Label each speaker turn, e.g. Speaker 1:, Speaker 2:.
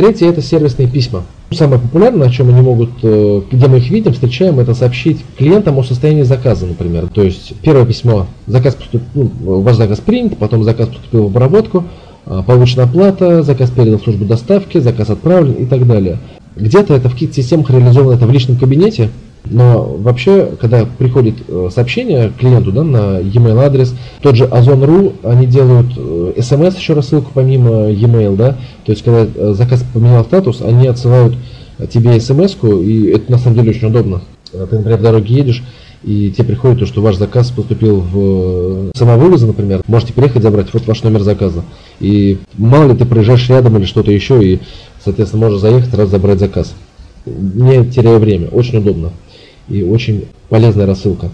Speaker 1: Третье это сервисные письма. Самое популярное, о чем они могут, э, где мы их видим, встречаем, это сообщить клиентам о состоянии заказа, например. То есть первое письмо, заказ поступ... ну, ваш заказ принят, потом заказ поступил в обработку, а, получена оплата, заказ передан в службу доставки, заказ отправлен и так далее. Где-то это в каких-то системах реализовано это в личном кабинете, но вообще, когда приходит э, сообщение клиенту да, на e-mail адрес, тот же Озон.ру, они делают смс еще рассылку помимо e-mail, да, то есть когда э, заказ поменял статус, они отсылают тебе смс и это на самом деле очень удобно. Ты, например, в дороге едешь, и тебе приходит то, что ваш заказ поступил в э, самовывоза, например, можете приехать забрать, вот ваш номер заказа. И мало ли ты проезжаешь рядом или что-то еще, и, соответственно, можешь заехать, раз забрать заказ. Не теряя время, очень удобно и очень полезная рассылка.